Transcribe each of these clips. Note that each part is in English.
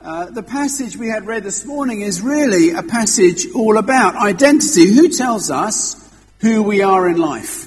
Uh, the passage we had read this morning is really a passage all about identity. Who tells us who we are in life?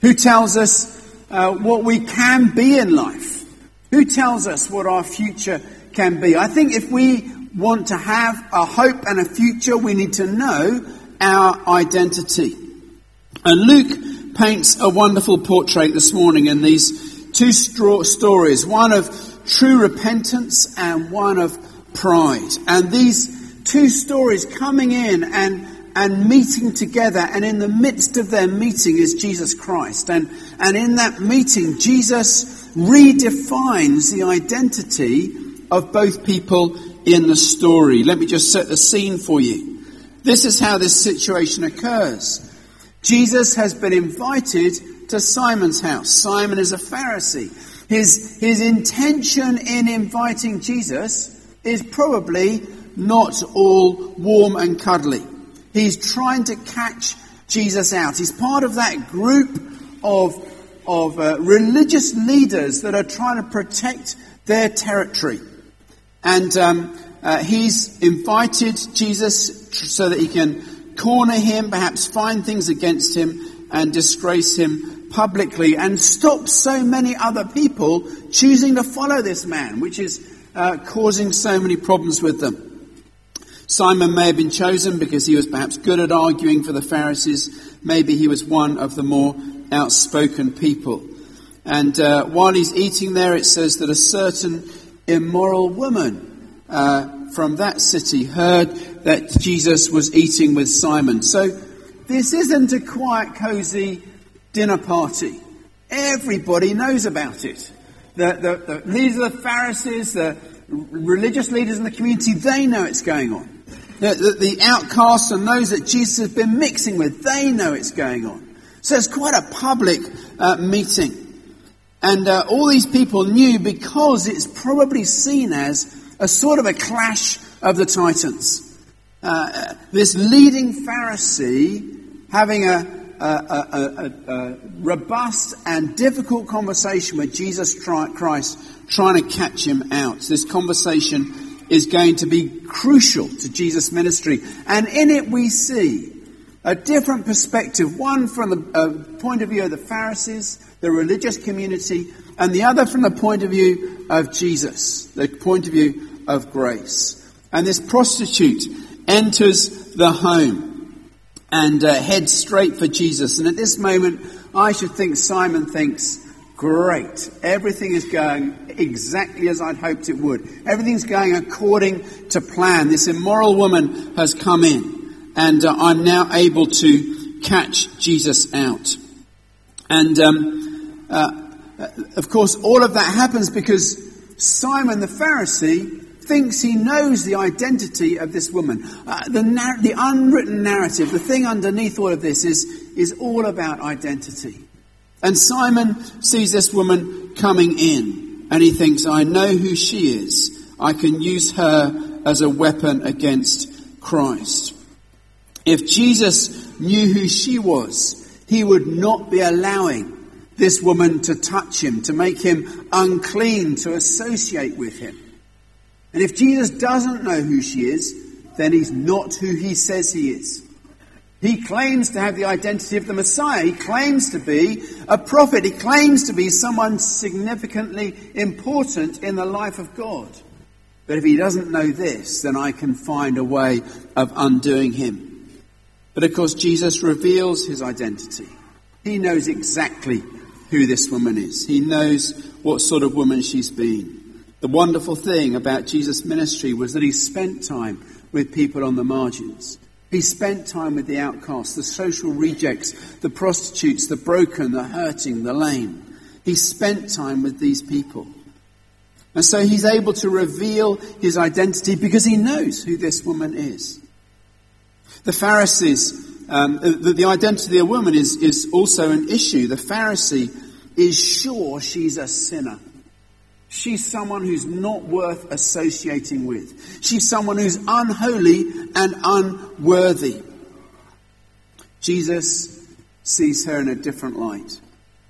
Who tells us uh, what we can be in life? Who tells us what our future can be? I think if we want to have a hope and a future, we need to know our identity. And Luke paints a wonderful portrait this morning in these two stories, one of true repentance and one of pride. And these two stories coming in and and meeting together, and in the midst of their meeting is Jesus Christ. And, and in that meeting, Jesus redefines the identity of both people in the story. Let me just set the scene for you. This is how this situation occurs. Jesus has been invited to Simon's house. Simon is a Pharisee. His, his intention in inviting Jesus is probably not all warm and cuddly. He's trying to catch Jesus out. He's part of that group of, of uh, religious leaders that are trying to protect their territory. And um, uh, he's invited Jesus so that he can corner him, perhaps find things against him, and disgrace him publicly, and stop so many other people choosing to follow this man, which is uh, causing so many problems with them. Simon may have been chosen because he was perhaps good at arguing for the Pharisees. Maybe he was one of the more outspoken people. And uh, while he's eating there, it says that a certain immoral woman uh, from that city heard that Jesus was eating with Simon. So this isn't a quiet, cozy dinner party. Everybody knows about it. The, the, the leaders of the Pharisees, the religious leaders in the community, they know it's going on. The, the, the outcasts and those that Jesus has been mixing with, they know it's going on. So it's quite a public uh, meeting. And uh, all these people knew because it's probably seen as a sort of a clash of the titans. Uh, this leading Pharisee having a, a, a, a, robust and difficult conversation with Jesus Christ, trying to catch him out. This conversation is going to be crucial to Jesus' ministry. And in it we see a different perspective, one from the uh, point of view of the Pharisees, the religious community, and the other from the point of view of Jesus, the point of view of grace. And this prostitute enters the home and uh, heads straight for Jesus. And at this moment, I should think Simon thinks, great, everything is going exactly as I'd hoped it would. Everything's going according to plan. This immoral woman has come in, and uh, I'm now able to catch Jesus out. And um, uh, of course, all of that happens because Simon the Pharisee thinks he knows the identity of this woman. Uh, the, the unwritten narrative, the thing underneath all of this, is, is all about identity. And Simon sees this woman coming in, and he thinks, I know who she is. I can use her as a weapon against Christ. If Jesus knew who she was, he would not be allowing this woman to touch him, to make him unclean, to associate with him. And if Jesus doesn't know who she is, then he's not who he says he is. He claims to have the identity of the Messiah. He claims to be a prophet. He claims to be someone significantly important in the life of God. But if he doesn't know this, then I can find a way of undoing him. But of course, Jesus reveals his identity. He knows exactly who this woman is. He knows what sort of woman she's been. The wonderful thing about Jesus' ministry was that he spent time with people on the margins. He spent time with the outcasts, the social rejects, the prostitutes, the broken, the hurting, the lame. He spent time with these people. And so he's able to reveal his identity because he knows who this woman is. The Pharisees, um, the, the, identity of a woman is, is also an issue. The Pharisee is sure she's a sinner. She's someone who's not worth associating with. She's someone who's unholy and unworthy. Jesus sees her in a different light.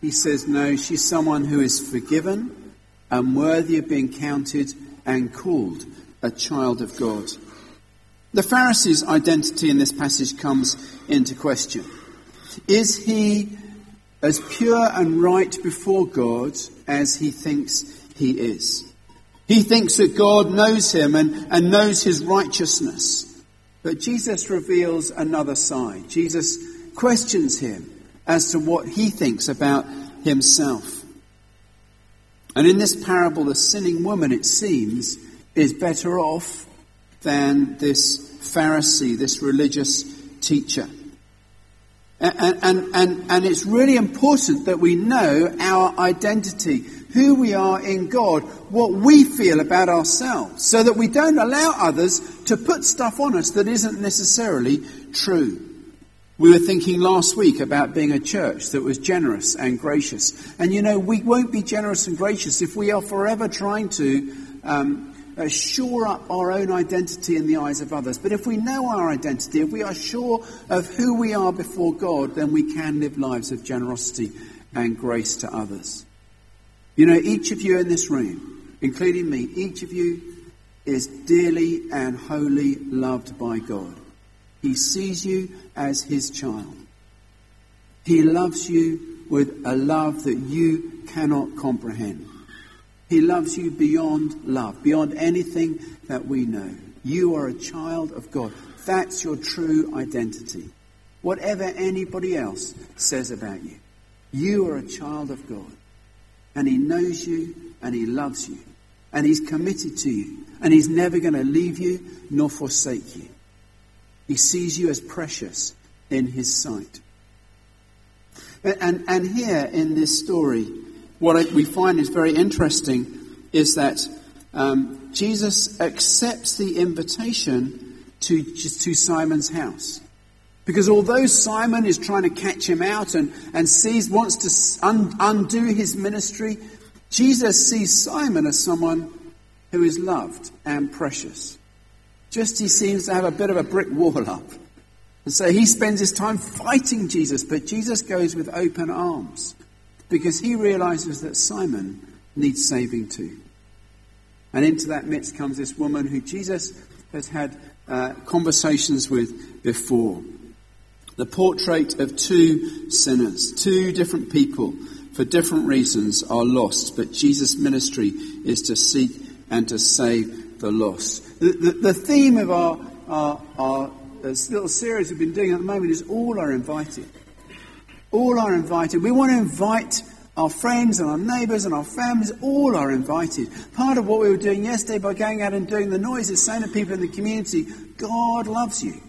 He says, No, she's someone who is forgiven and worthy of being counted and called a child of God. The Pharisee's identity in this passage comes into question. Is he as pure and right before God as he thinks he is? He thinks that God knows him and, and knows his righteousness. But Jesus reveals another side. Jesus questions him as to what he thinks about himself. And in this parable, the sinning woman, it seems, is better off than this Pharisee, this religious teacher. And, and, and, and it's really important that we know our identity, who we are in God, what we feel about ourselves, so that we don't allow others to put stuff on us that isn't necessarily true. We were thinking last week about being a church that was generous and gracious. And you know, we won't be generous and gracious if we are forever trying to um, uh, shore up our own identity in the eyes of others. But if we know our identity, if we are sure of who we are before God, then we can live lives of generosity and grace to others. You know, each of you in this room, including me, each of you is dearly and wholly loved by God. He sees you as his child. He loves you with a love that you cannot comprehend. He loves you beyond love, beyond anything that we know. You are a child of God. That's your true identity. Whatever anybody else says about you, you are a child of God. And He knows you and He loves you. And He's committed to you. And He's never going to leave you nor forsake you. He sees you as precious in His sight. And, and here in this story, what we find is very interesting is that um, Jesus accepts the invitation to, to Simon's house. Because although Simon is trying to catch him out and, and sees, wants to un, undo his ministry, Jesus sees Simon as someone who is loved and precious. Just he seems to have a bit of a brick wall up. And so he spends his time fighting Jesus, but Jesus goes with open arms because he realizes that Simon needs saving too. And into that midst comes this woman who Jesus has had uh, conversations with before. The portrait of two sinners, two different people for different reasons are lost, but Jesus' ministry is to seek and to save the lost. The, the, the theme of our, our, our uh, little series we've been doing at the moment is all are invited. All are invited. We want to invite our friends and our neighbours and our families, all are invited. Part of what we were doing yesterday by going out and doing the noise is saying to people in the community, God loves you.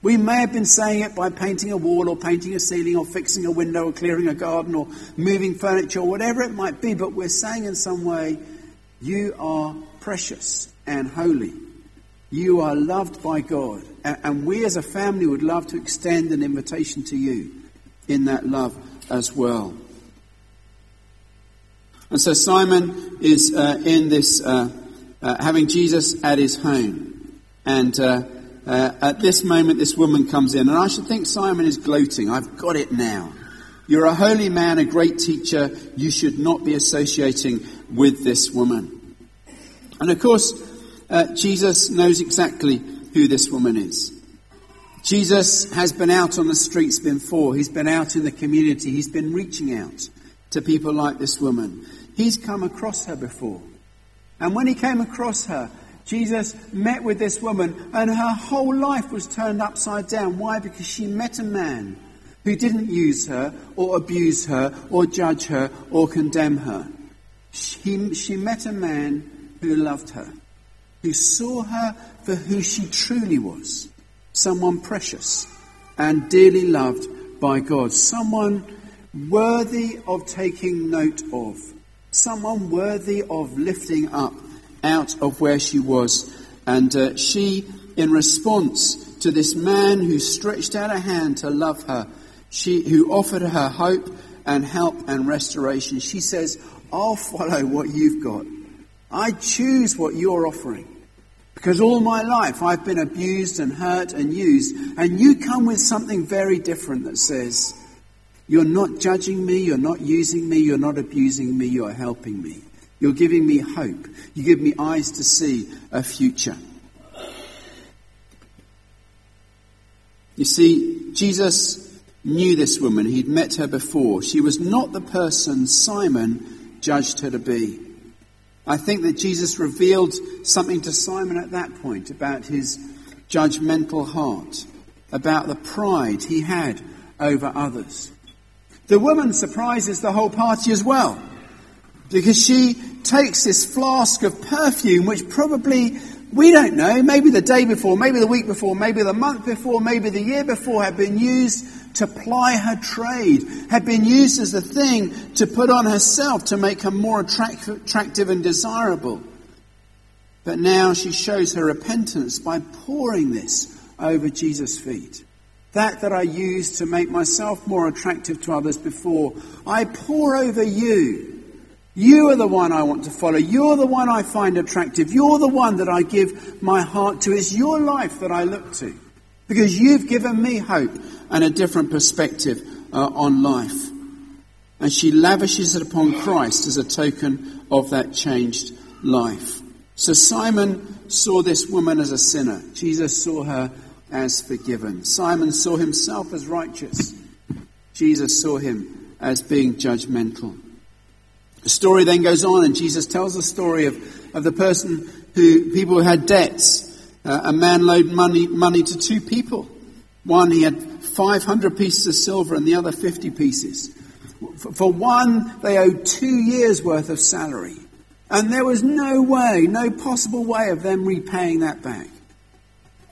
We may have been saying it by painting a wall or painting a ceiling or fixing a window or clearing a garden or moving furniture or whatever it might be, but we're saying in some way, you are precious and holy. You are loved by God. And we as a family would love to extend an invitation to you in that love as well. And so Simon is uh, in this, uh, uh, having Jesus at his home. And uh, uh, at this moment, this woman comes in. And I should think Simon is gloating. I've got it now. You're a holy man, a great teacher. You should not be associating with this woman. And of course, uh, Jesus knows exactly who this woman is. Jesus has been out on the streets before. He's been out in the community. He's been reaching out to people like this woman. He's come across her before. And when he came across her, Jesus met with this woman, and her whole life was turned upside down. Why? Because she met a man who didn't use her, or abuse her, or judge her, or condemn her. She, she met a man who loved her, who saw her for who she truly was someone precious and dearly loved by God, someone worthy of taking note of someone worthy of lifting up out of where she was. And uh, she, in response to this man who stretched out a hand to love her, she, who offered her hope and help and restoration, she says, I'll follow what you've got. I choose what you're offering. Because all my life I've been abused and hurt and used. And you come with something very different that says, you're not judging me, you're not using me, you're not abusing me, you're helping me. You're giving me hope. You give me eyes to see a future. You see, Jesus knew this woman. He'd met her before. She was not the person Simon judged her to be. I think that Jesus revealed something to Simon at that point about his judgmental heart, about the pride he had over others. The woman surprises the whole party as well, because she takes this flask of perfume, which probably, we don't know, maybe the day before, maybe the week before, maybe the month before, maybe the year before, had been used to ply her trade, had been used as a thing to put on herself to make her more attractive and desirable. But now she shows her repentance by pouring this over Jesus' feet. That that I used to make myself more attractive to others before, I pour over you. You are the one I want to follow. You're the one I find attractive. You're the one that I give my heart to. It's your life that I look to. Because you've given me hope and a different perspective uh, on life. And she lavishes it upon Christ as a token of that changed life. So Simon saw this woman as a sinner. Jesus saw her as forgiven. Simon saw himself as righteous. Jesus saw him as being judgmental. The story then goes on, and Jesus tells the story of, of the person who, people who had debts. Uh, a man loaned money, money to two people. One, he had 500 pieces of silver and the other 50 pieces. For, for one, they owed two years' worth of salary. And there was no way, no possible way of them repaying that back.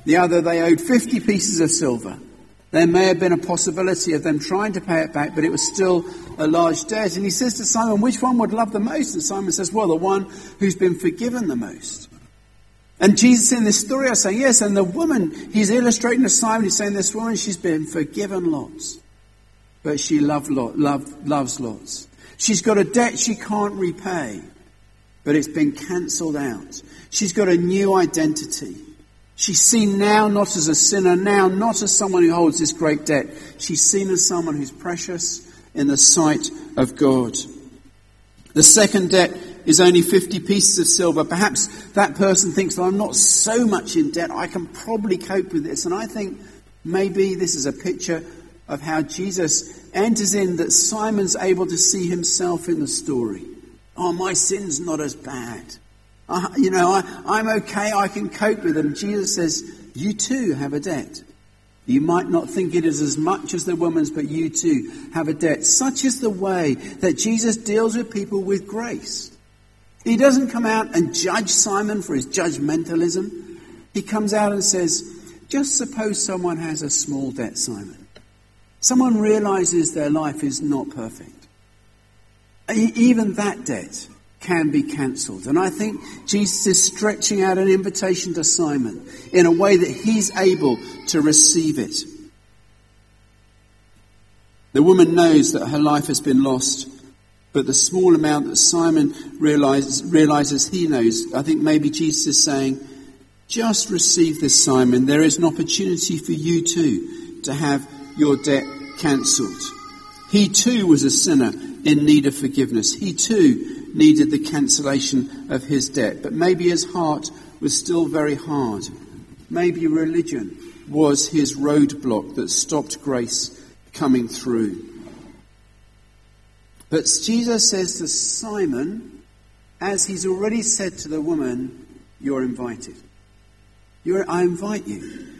The other, they owed 50 pieces of silver. There may have been a possibility of them trying to pay it back, but it was still a large debt. And he says to Simon, which one would love the most? And Simon says, well, the one who's been forgiven the most. And Jesus in this story is saying, yes, and the woman, he's illustrating to Simon, he's saying this woman, she's been forgiven lots. But she loved lot, love, loves lots. She's got a debt she can't repay, but it's been cancelled out. She's got a new identity. She's seen now not as a sinner, now not as someone who holds this great debt. She's seen as someone who's precious in the sight of God. The second debt is only 50 pieces of silver. Perhaps that person thinks, well, I'm not so much in debt, I can probably cope with this. And I think maybe this is a picture of how Jesus enters in that Simon's able to see himself in the story. Oh, my sin's not as bad. Uh, you know, I, I'm okay, I can cope with them. Jesus says, You too have a debt. You might not think it is as much as the woman's, but you too have a debt. Such is the way that Jesus deals with people with grace. He doesn't come out and judge Simon for his judgmentalism. He comes out and says, Just suppose someone has a small debt, Simon. Someone realizes their life is not perfect. Even that debt can be cancelled. And I think Jesus is stretching out an invitation to Simon in a way that he's able to receive it. The woman knows that her life has been lost, but the small amount that Simon realizes, realizes he knows, I think maybe Jesus is saying, just receive this, Simon. There is an opportunity for you too to have your debt cancelled. He too was a sinner in need of forgiveness. He too needed the cancellation of his debt. But maybe his heart was still very hard. Maybe religion was his roadblock that stopped grace coming through. But Jesus says to Simon, as he's already said to the woman, You're invited. You're, I invite you.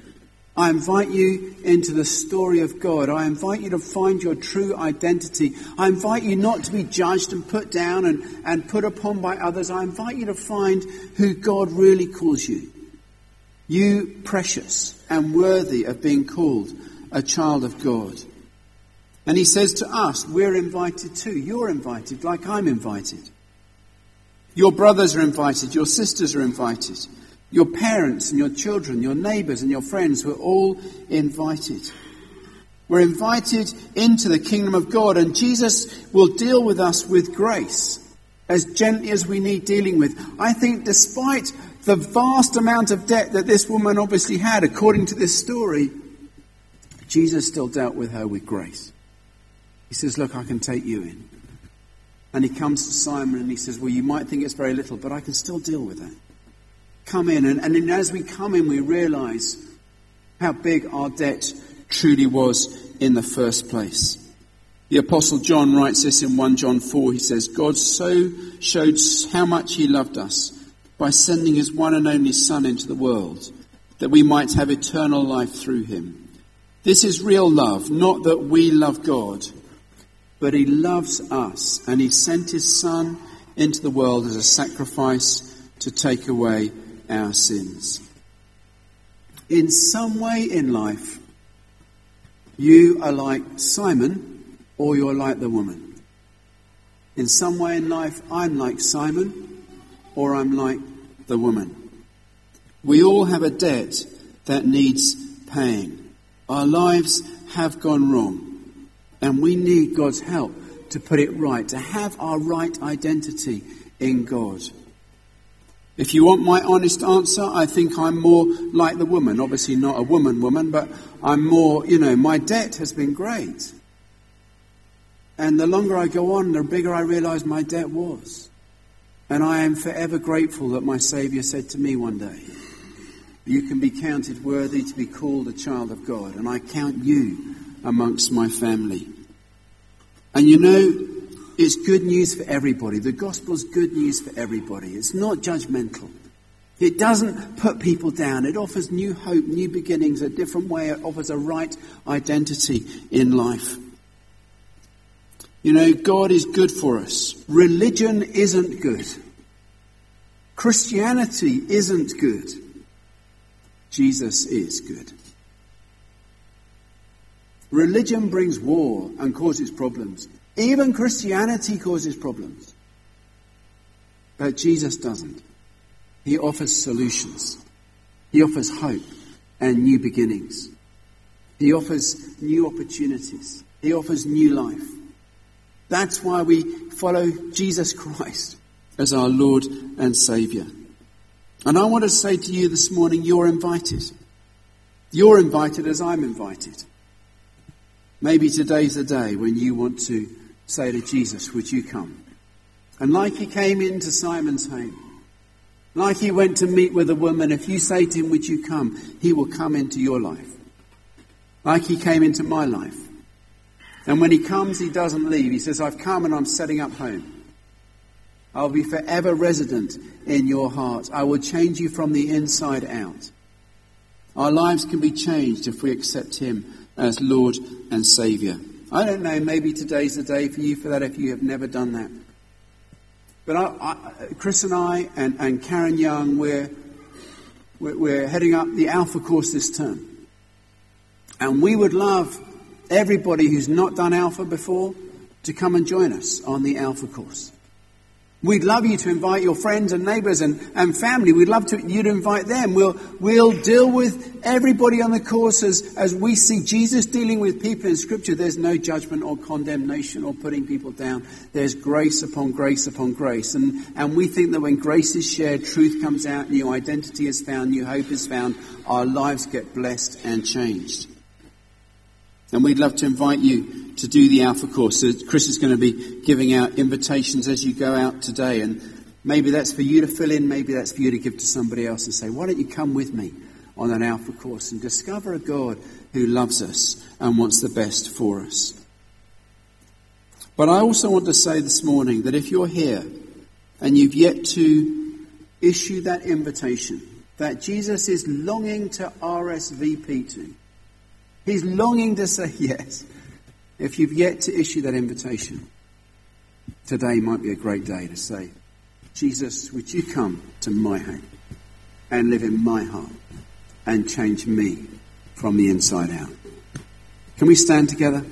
I invite you into the story of God. I invite you to find your true identity. I invite you not to be judged and put down and, and put upon by others. I invite you to find who God really calls you. You precious and worthy of being called a child of God. And he says to us, we're invited too. You're invited like I'm invited. Your brothers are invited. Your sisters are invited. Your parents and your children, your neighbors and your friends were all invited. We're invited into the kingdom of God, and Jesus will deal with us with grace as gently as we need dealing with. I think, despite the vast amount of debt that this woman obviously had, according to this story, Jesus still dealt with her with grace. He says, Look, I can take you in. And he comes to Simon and he says, Well, you might think it's very little, but I can still deal with that. Come in. And, and as we come in, we realize how big our debt truly was in the first place. The Apostle John writes this in 1 John 4. He says, God so showed how much he loved us by sending his one and only Son into the world, that we might have eternal life through him. This is real love, not that we love God, but he loves us, and he sent his Son into the world as a sacrifice to take away our sins. In some way in life, you are like Simon or you're like the woman. In some way in life, I'm like Simon or I'm like the woman. We all have a debt that needs paying. Our lives have gone wrong, and we need God's help to put it right, to have our right identity in God. If you want my honest answer, I think I'm more like the woman. Obviously, not a woman woman, but I'm more, you know, my debt has been great. And the longer I go on, the bigger I realize my debt was. And I am forever grateful that my Saviour said to me one day, You can be counted worthy to be called a child of God, and I count you amongst my family. And you know, it's good news for everybody. The gospel is good news for everybody. It's not judgmental. It doesn't put people down. It offers new hope, new beginnings, a different way. It offers a right identity in life. You know, God is good for us. Religion isn't good. Christianity isn't good. Jesus is good. Religion brings war and causes problems. Even Christianity causes problems. But Jesus doesn't. He offers solutions. He offers hope and new beginnings. He offers new opportunities. He offers new life. That's why we follow Jesus Christ as our Lord and Saviour. And I want to say to you this morning, you're invited. You're invited as I'm invited. Maybe today's the day when you want to say to Jesus, Would you come? And like he came into Simon's home, like he went to meet with a woman, if you say to him, Would you come? he will come into your life. Like he came into my life. And when he comes, he doesn't leave. He says, I've come and I'm setting up home. I'll be forever resident in your heart. I will change you from the inside out. Our lives can be changed if we accept him as Lord and Saviour. I don't know, maybe today's the day for you for that if you have never done that. But I, I, Chris and I and, and Karen Young, we're, we're, we're heading up the Alpha course this term. And we would love everybody who's not done Alpha before to come and join us on the Alpha course. We'd love you to invite your friends and neighbors and, and family. We'd love to, you to invite them. We'll, we'll deal with everybody on the course as, as we see Jesus dealing with people in Scripture. There's no judgment or condemnation or putting people down. There's grace upon grace upon grace. And, and we think that when grace is shared, truth comes out, new identity is found, new hope is found, our lives get blessed and changed. And we'd love to invite you to do the Alpha course. So Chris is going to be giving out invitations as you go out today. And maybe that's for you to fill in, maybe that's for you to give to somebody else and say, why don't you come with me on an Alpha course and discover a God who loves us and wants the best for us. But I also want to say this morning that if you're here and you've yet to issue that invitation that Jesus is longing to RSVP to, He's longing to say yes. If you've yet to issue that invitation, today might be a great day to say, Jesus, would you come to my home and live in my heart and change me from the inside out? Can we stand together?